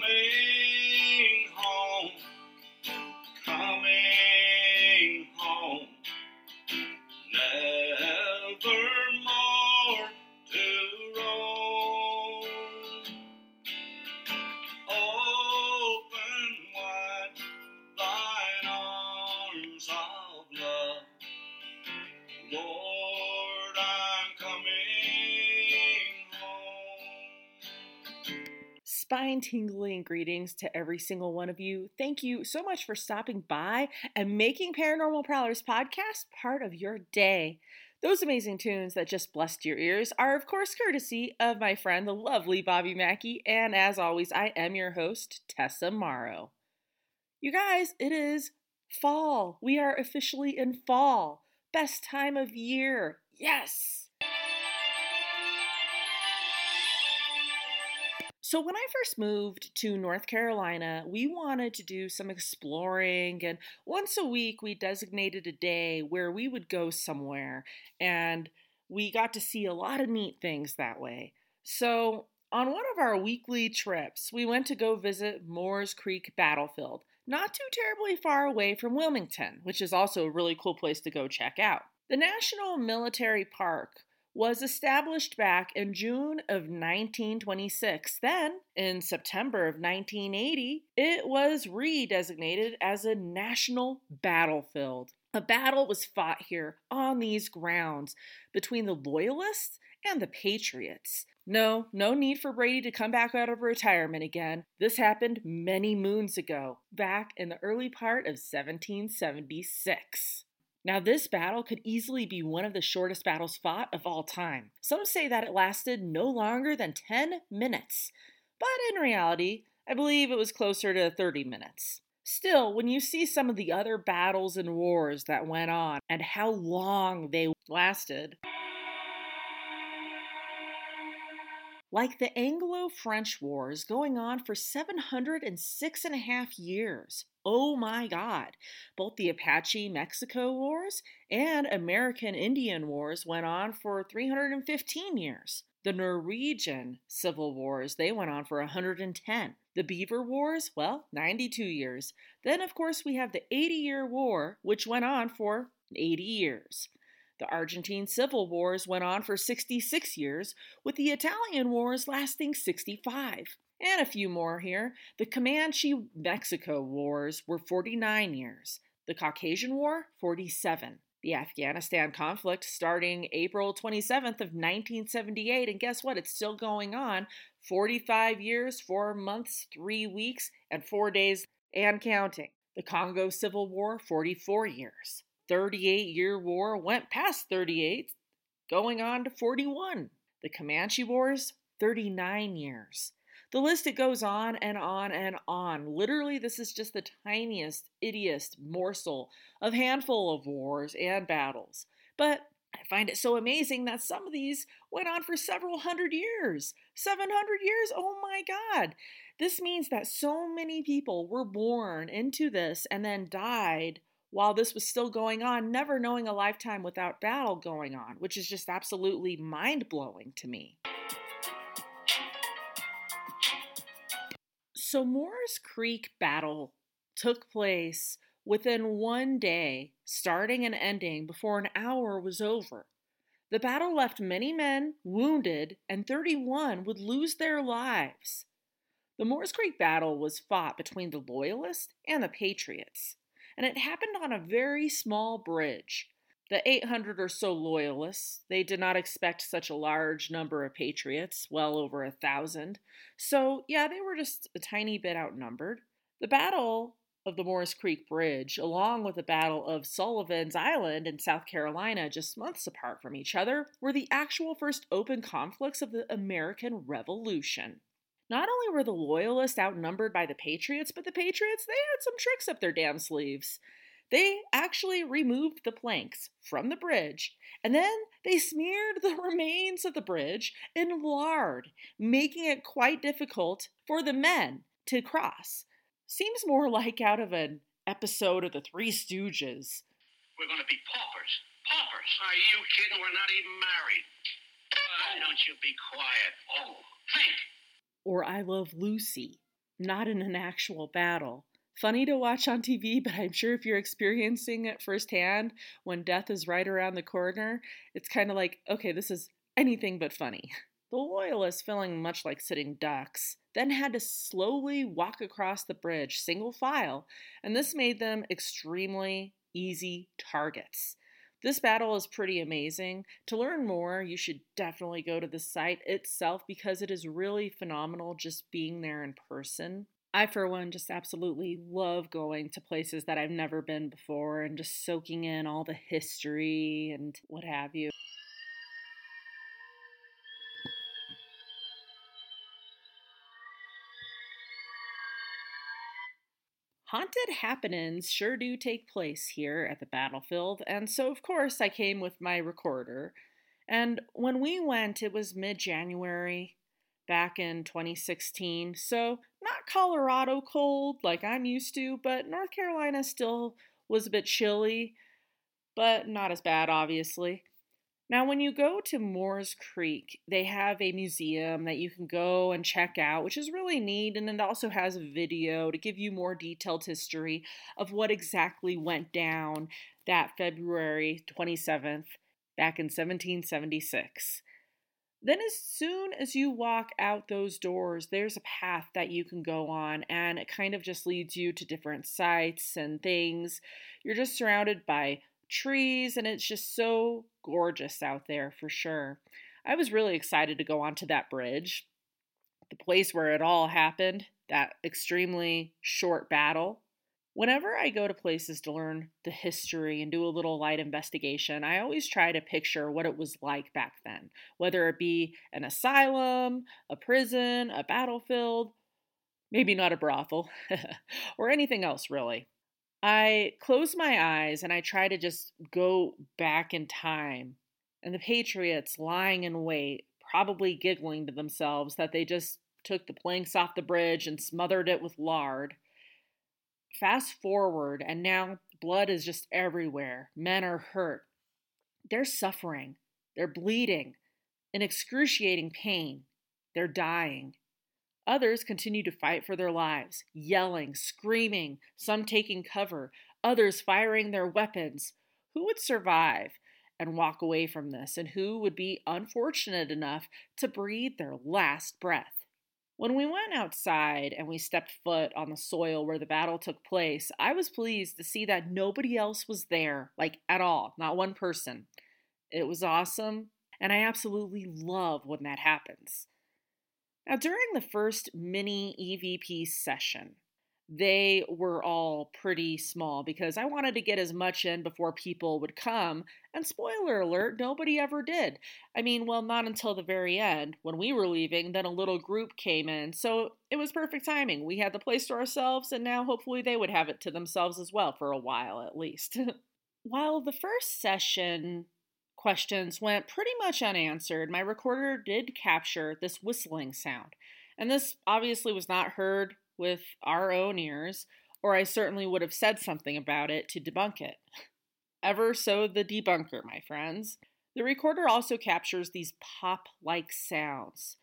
Coming tingling greetings to every single one of you. Thank you so much for stopping by and making Paranormal Prowlers podcast part of your day. Those amazing tunes that just blessed your ears are, of course, courtesy of my friend, the lovely Bobby Mackey, and as always, I am your host, Tessa Morrow. You guys, it is fall. We are officially in fall. Best time of year. Yes! So, when I first moved to North Carolina, we wanted to do some exploring, and once a week we designated a day where we would go somewhere, and we got to see a lot of neat things that way. So, on one of our weekly trips, we went to go visit Moores Creek Battlefield, not too terribly far away from Wilmington, which is also a really cool place to go check out. The National Military Park was established back in June of 1926. Then, in September of 1980, it was redesignated as a national battlefield. A battle was fought here on these grounds between the Loyalists and the Patriots. No, no need for Brady to come back out of retirement again. This happened many moons ago, back in the early part of 1776. Now, this battle could easily be one of the shortest battles fought of all time. Some say that it lasted no longer than 10 minutes, but in reality, I believe it was closer to 30 minutes. Still, when you see some of the other battles and wars that went on and how long they lasted, like the Anglo French Wars going on for 706 and a half years. Oh my God. Both the Apache Mexico Wars and American Indian Wars went on for 315 years. The Norwegian Civil Wars, they went on for 110. The Beaver Wars, well, 92 years. Then, of course, we have the 80 Year War, which went on for 80 years. The Argentine Civil Wars went on for 66 years, with the Italian Wars lasting 65. And a few more here. The Comanche Mexico Wars were 49 years, the Caucasian War, 47. The Afghanistan conflict starting April 27th of 1978 and guess what? It's still going on. 45 years, 4 months, 3 weeks and 4 days and counting. The Congo Civil War, 44 years. 38 year war went past 38, going on to 41. The Comanche Wars, 39 years. The list it goes on and on and on. Literally, this is just the tiniest, ittiest morsel of handful of wars and battles. But I find it so amazing that some of these went on for several hundred years. 700 years? Oh my God. This means that so many people were born into this and then died while this was still going on, never knowing a lifetime without battle going on, which is just absolutely mind blowing to me. So, Moores Creek battle took place within one day, starting and ending before an hour was over. The battle left many men wounded, and 31 would lose their lives. The Moores Creek battle was fought between the Loyalists and the Patriots and it happened on a very small bridge. The 800 or so loyalists, they did not expect such a large number of patriots, well over a thousand. So, yeah, they were just a tiny bit outnumbered. The Battle of the Morris Creek Bridge, along with the Battle of Sullivan's Island in South Carolina, just months apart from each other, were the actual first open conflicts of the American Revolution. Not only were the Loyalists outnumbered by the Patriots, but the Patriots, they had some tricks up their damn sleeves. They actually removed the planks from the bridge, and then they smeared the remains of the bridge in lard, making it quite difficult for the men to cross. Seems more like out of an episode of the Three Stooges. We're going to be paupers. Paupers. Are you kidding? We're not even married. Why don't you be quiet? Oh, think. Or I Love Lucy. not in an actual battle. Funny to watch on TV, but I'm sure if you're experiencing it firsthand when death is right around the corner, it's kind of like, okay, this is anything but funny. The Loyalists, feeling much like sitting ducks, then had to slowly walk across the bridge, single file, and this made them extremely easy targets. This battle is pretty amazing. To learn more, you should definitely go to the site itself because it is really phenomenal just being there in person. I, for one, just absolutely love going to places that I've never been before and just soaking in all the history and what have you. Haunted happenings sure do take place here at the battlefield, and so of course I came with my recorder. And when we went, it was mid January back in 2016, so not Colorado cold like I'm used to, but North Carolina still was a bit chilly, but not as bad, obviously. Now, when you go to Moores Creek, they have a museum that you can go and check out, which is really neat. And it also has a video to give you more detailed history of what exactly went down that February 27th back in 1776. Then, as soon as you walk out those doors, there's a path that you can go on, and it kind of just leads you to different sites and things. You're just surrounded by trees, and it's just so gorgeous out there for sure. I was really excited to go onto that bridge, the place where it all happened, that extremely short battle. Whenever I go to places to learn the history and do a little light investigation, I always try to picture what it was like back then, whether it be an asylum, a prison, a battlefield, maybe not a brothel, or anything else really. I close my eyes and I try to just go back in time. And the Patriots lying in wait, probably giggling to themselves that they just took the planks off the bridge and smothered it with lard. Fast forward, and now blood is just everywhere. Men are hurt. They're suffering. They're bleeding in excruciating pain. They're dying. Others continue to fight for their lives, yelling, screaming, some taking cover, others firing their weapons. Who would survive and walk away from this, and who would be unfortunate enough to breathe their last breath? When we went outside and we stepped foot on the soil where the battle took place, I was pleased to see that nobody else was there, like at all, not one person. It was awesome, and I absolutely love when that happens. Now, during the first mini EVP session, they were all pretty small because I wanted to get as much in before people would come. And spoiler alert, nobody ever did. I mean, well, not until the very end. When we were leaving, then a little group came in. So it was perfect timing. We had the place to ourselves, and now hopefully they would have it to themselves as well for a while at least. While the first session questions went pretty much unanswered, my recorder did capture this whistling sound. And this obviously was not heard with our own ears, or I certainly would have said something about it to debunk it. Ever so the debunker, my friends. The recorder also captures these pop like sounds.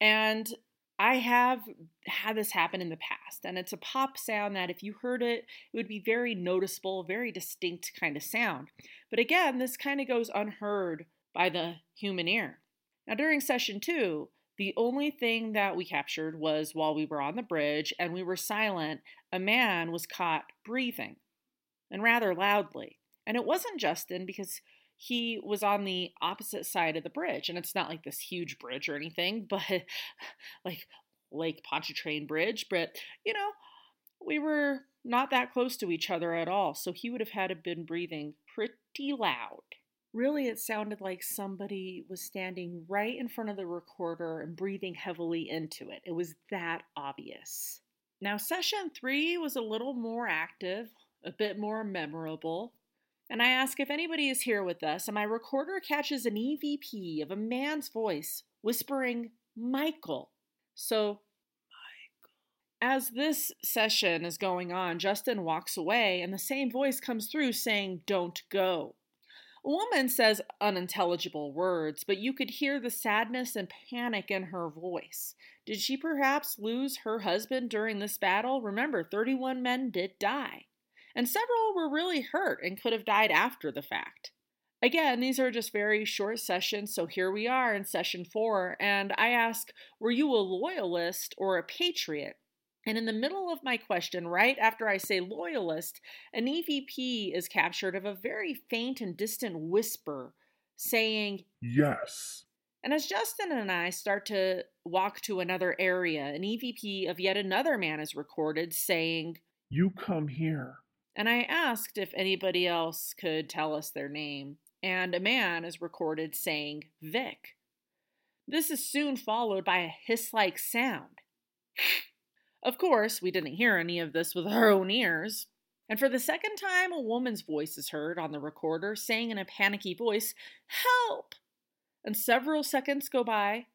And I have had this happen in the past, and it's a pop sound that if you heard it, it would be very noticeable, very distinct kind of sound. But again, this kind of goes unheard by the human ear. Now, during session two, the only thing that we captured was while we were on the bridge and we were silent, a man was caught breathing, and rather loudly. And it wasn't Justin because he was on the opposite side of the bridge. And it's not like this huge bridge or anything, but like Lake Pontchartrain Bridge. But, you know, we were not that close to each other at all. So he would have had to been breathing pretty loud. Really, it sounded like somebody was standing right in front of the recorder and breathing heavily into it. It was that obvious. Now, session three was a little more active, a bit more memorable and I ask if anybody is here with us, and my recorder catches an EVP of a man's voice whispering, Michael. So, Michael. As this session is going on, Justin walks away, and the same voice comes through saying, Don't go. A woman says unintelligible words, but you could hear the sadness and panic in her voice. Did she perhaps lose her husband during this battle? Remember, 31 men did die, and several were really hurt and could have died after the fact. Again, these are just very short sessions, so here we are in session four, and I ask, Were you a loyalist or a patriot? And in the middle of my question, right after I say loyalist, an EVP is captured of a very faint and distant whisper saying, Yes. And as Justin and I start to walk to another area, an EVP of yet another man is recorded saying, You come here. And I asked if anybody else could tell us their name, and a man is recorded saying, Vic. This is soon followed by a hiss like sound. Of course, we didn't hear any of this with our own ears. And for the second time, a woman's voice is heard on the recorder saying in a panicky voice, Help! And several seconds go by,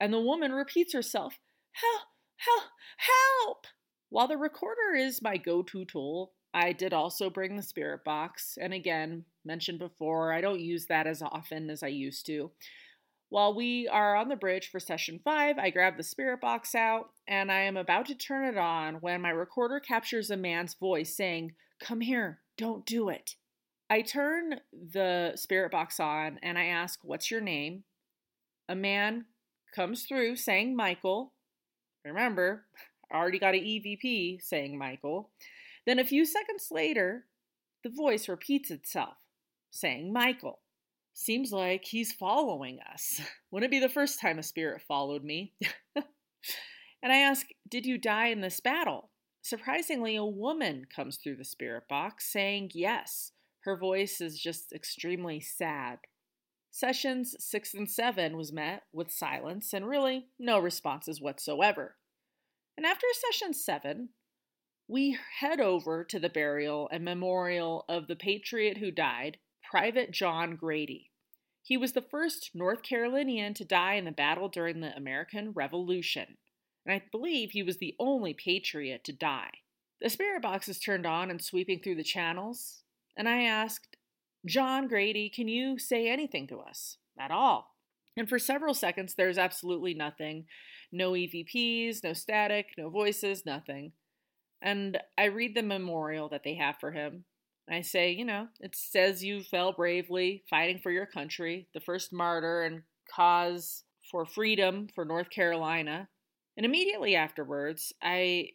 and the woman repeats herself, Help! Help! Help! While the recorder is my go to tool, I did also bring the spirit box. And again, mentioned before, I don't use that as often as I used to. While we are on the bridge for session five, I grab the spirit box out and I am about to turn it on when my recorder captures a man's voice saying, Come here, don't do it. I turn the spirit box on and I ask, What's your name? A man comes through saying Michael. Remember, I already got an EVP saying Michael. Then a few seconds later, the voice repeats itself, saying Michael. Seems like he's following us. Wouldn't it be the first time a spirit followed me? and I ask, Did you die in this battle? Surprisingly, a woman comes through the spirit box saying yes. Her voice is just extremely sad. Sessions 6 and 7 was met with silence and really no responses whatsoever. And after session 7, we head over to the burial and memorial of the patriot who died, Private John Grady. He was the first North Carolinian to die in the battle during the American Revolution, and I believe he was the only patriot to die. The spirit box is turned on and sweeping through the channels, and I asked, John Grady, can you say anything to us? At all. And for several seconds, there's absolutely nothing. No EVPs, no static, no voices, nothing. And I read the memorial that they have for him. I say, you know, it says you fell bravely fighting for your country, the first martyr and cause for freedom for North Carolina. And immediately afterwards, I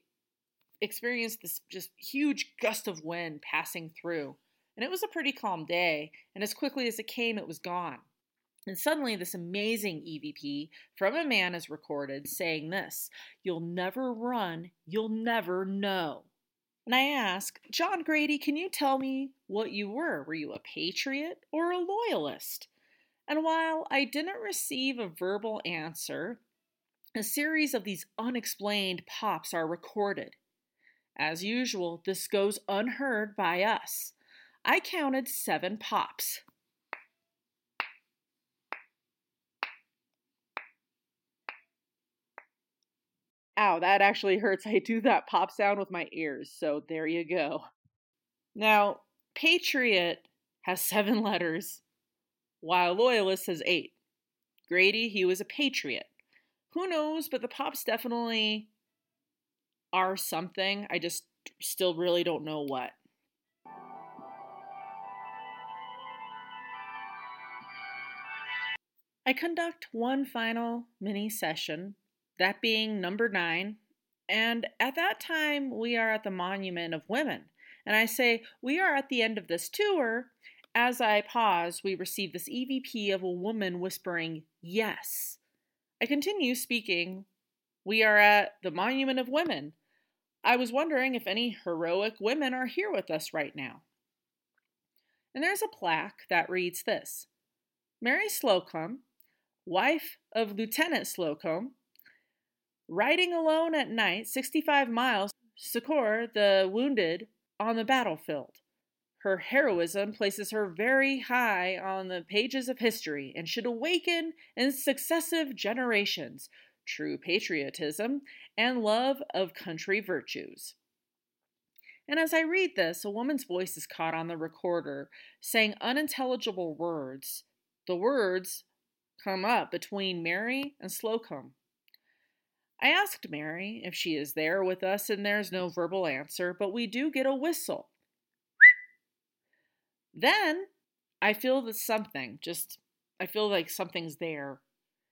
experienced this just huge gust of wind passing through. And it was a pretty calm day, and as quickly as it came, it was gone. And suddenly, this amazing EVP from a man is recorded saying this You'll never run, you'll never know. And I ask, John Grady, can you tell me what you were? Were you a patriot or a loyalist? And while I didn't receive a verbal answer, a series of these unexplained pops are recorded. As usual, this goes unheard by us. I counted seven pops. Ow, that actually hurts. I do that pop sound with my ears, so there you go. Now, Patriot has seven letters, while Loyalist has eight. Grady, he was a Patriot. Who knows, but the pops definitely are something. I just still really don't know what. I conduct one final mini session that being number nine. And at that time, we are at the Monument of Women. And I say, We are at the end of this tour. As I pause, we receive this EVP of a woman whispering, Yes. I continue speaking. We are at the Monument of Women. I was wondering if any heroic women are here with us right now. And there's a plaque that reads this Mary Slocumb, wife of Lieutenant Slocumb, riding alone at night 65 miles succor the wounded on the battlefield. Her heroism places her very high on the pages of history and should awaken in successive generations true patriotism and love of country virtues. And as I read this, a woman's voice is caught on the recorder saying unintelligible words. The words come up between Mary and Slocumb. I asked Mary if she is there with us, and there's no verbal answer, but we do get a whistle. Then I feel that something, just, I feel like something's there.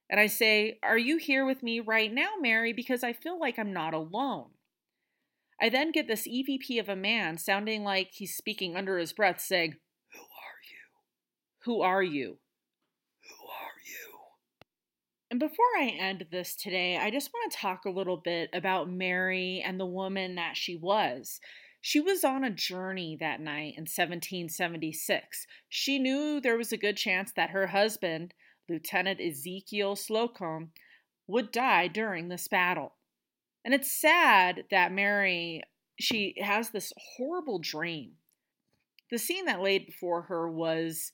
And I say, Are you here with me right now, Mary? Because I feel like I'm not alone. I then get this EVP of a man sounding like he's speaking under his breath, saying, Who are you? Who are you? And before I end this today, I just want to talk a little bit about Mary and the woman that she was. She was on a journey that night in 1776. She knew there was a good chance that her husband, Lieutenant Ezekiel Slocumb, would die during this battle. And it's sad that Mary, she has this horrible dream. The scene that laid before her was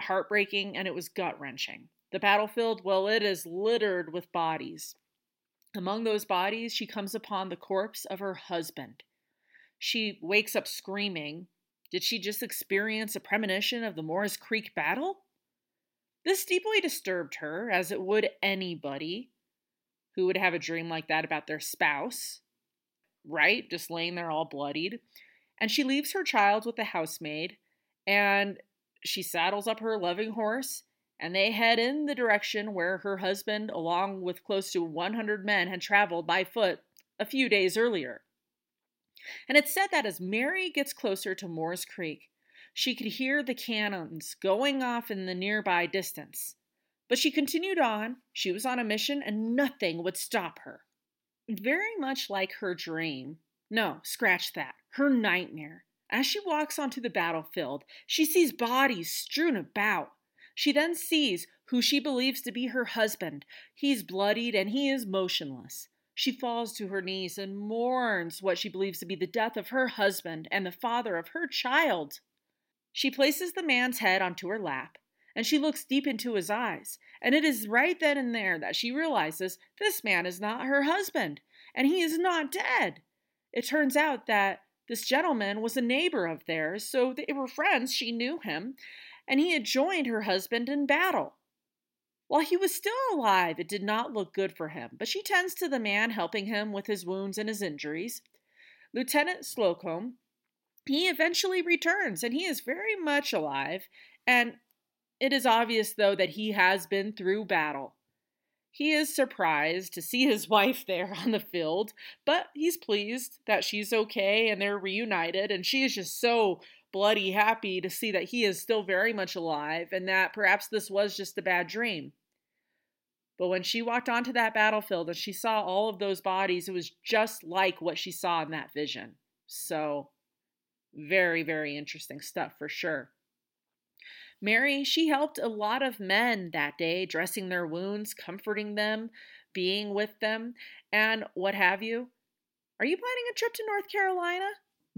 heartbreaking and it was gut wrenching. The battlefield, well, it is littered with bodies. Among those bodies, she comes upon the corpse of her husband. She wakes up screaming. Did she just experience a premonition of the Morris Creek battle? This deeply disturbed her, as it would anybody who would have a dream like that about their spouse, right? Just laying there all bloodied. And she leaves her child with the housemaid and she saddles up her loving horse and they head in the direction where her husband, along with close to 100 men, had traveled by foot a few days earlier. And it's said that as Mary gets closer to Morris Creek, she could hear the cannons going off in the nearby distance. But she continued on. She was on a mission, and nothing would stop her. Very much like her dream. No, scratch that. Her nightmare. As she walks onto the battlefield, she sees bodies strewn about. She then sees who she believes to be her husband. He's bloodied and he is motionless. She falls to her knees and mourns what she believes to be the death of her husband and the father of her child. She places the man's head onto her lap, and she looks deep into his eyes. And it is right then and there that she realizes this man is not her husband, and he is not dead. It turns out that this gentleman was a neighbor of theirs, so they were friends, she knew him, and he had joined her husband in battle. While he was still alive, it did not look good for him, but she tends to the man helping him with his wounds and his injuries. Lieutenant Slocumb, he eventually returns, and he is very much alive, and it is obvious, though, that he has been through battle. He is surprised to see his wife there on the field, but he's pleased that she's okay and they're reunited, and she is just so bloody happy to see that he is still very much alive and that perhaps this was just a bad dream. But when she walked onto that battlefield and she saw all of those bodies, it was just like what she saw in that vision. So, very, very interesting stuff for sure. Mary, she helped a lot of men that day, dressing their wounds, comforting them, being with them, and what have you. Are you planning a trip to North Carolina?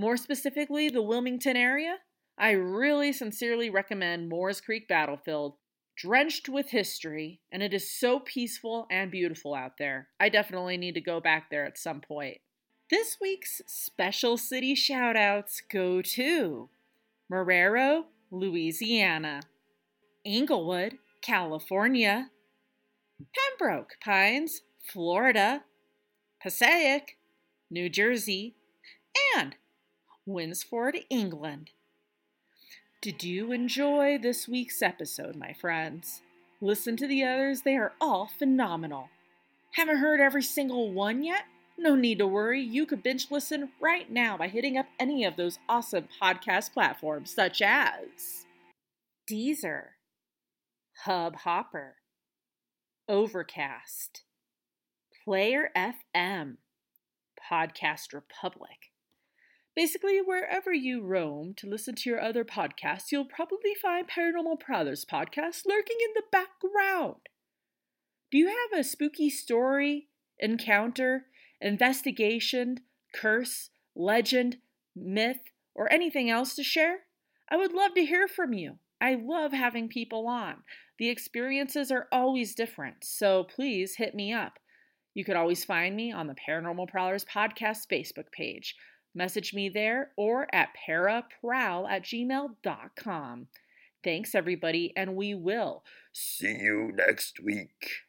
More specifically the Wilmington area, I really sincerely recommend Moores Creek Battlefield, drenched with history, and it is so peaceful and beautiful out there. I definitely need to go back there at some point. This week's special city shoutouts go to Marrero, Louisiana, Inglewood, California, Pembroke Pines, Florida, Passaic, New Jersey, and Winsford, England. Did you enjoy this week's episode, my friends? Listen to the others, they are all phenomenal. Haven't heard every single one yet? No need to worry, you could binge listen right now by hitting up any of those awesome podcast platforms such as Deezer, Hubhopper, Overcast, Player FM, Podcast Republic, Basically, wherever you roam to listen to your other podcasts, you'll probably find Paranormal Prowlers podcast lurking in the background. Do you have a spooky story, encounter, investigation, curse, legend, myth, or anything else to share? I would love to hear from you. I love having people on. The experiences are always different, so please hit me up. You could always find me on the Paranormal Prowlers podcast Facebook page. Message me there or at paraprowl at gmail.com. Thanks, everybody, and we will See you next week.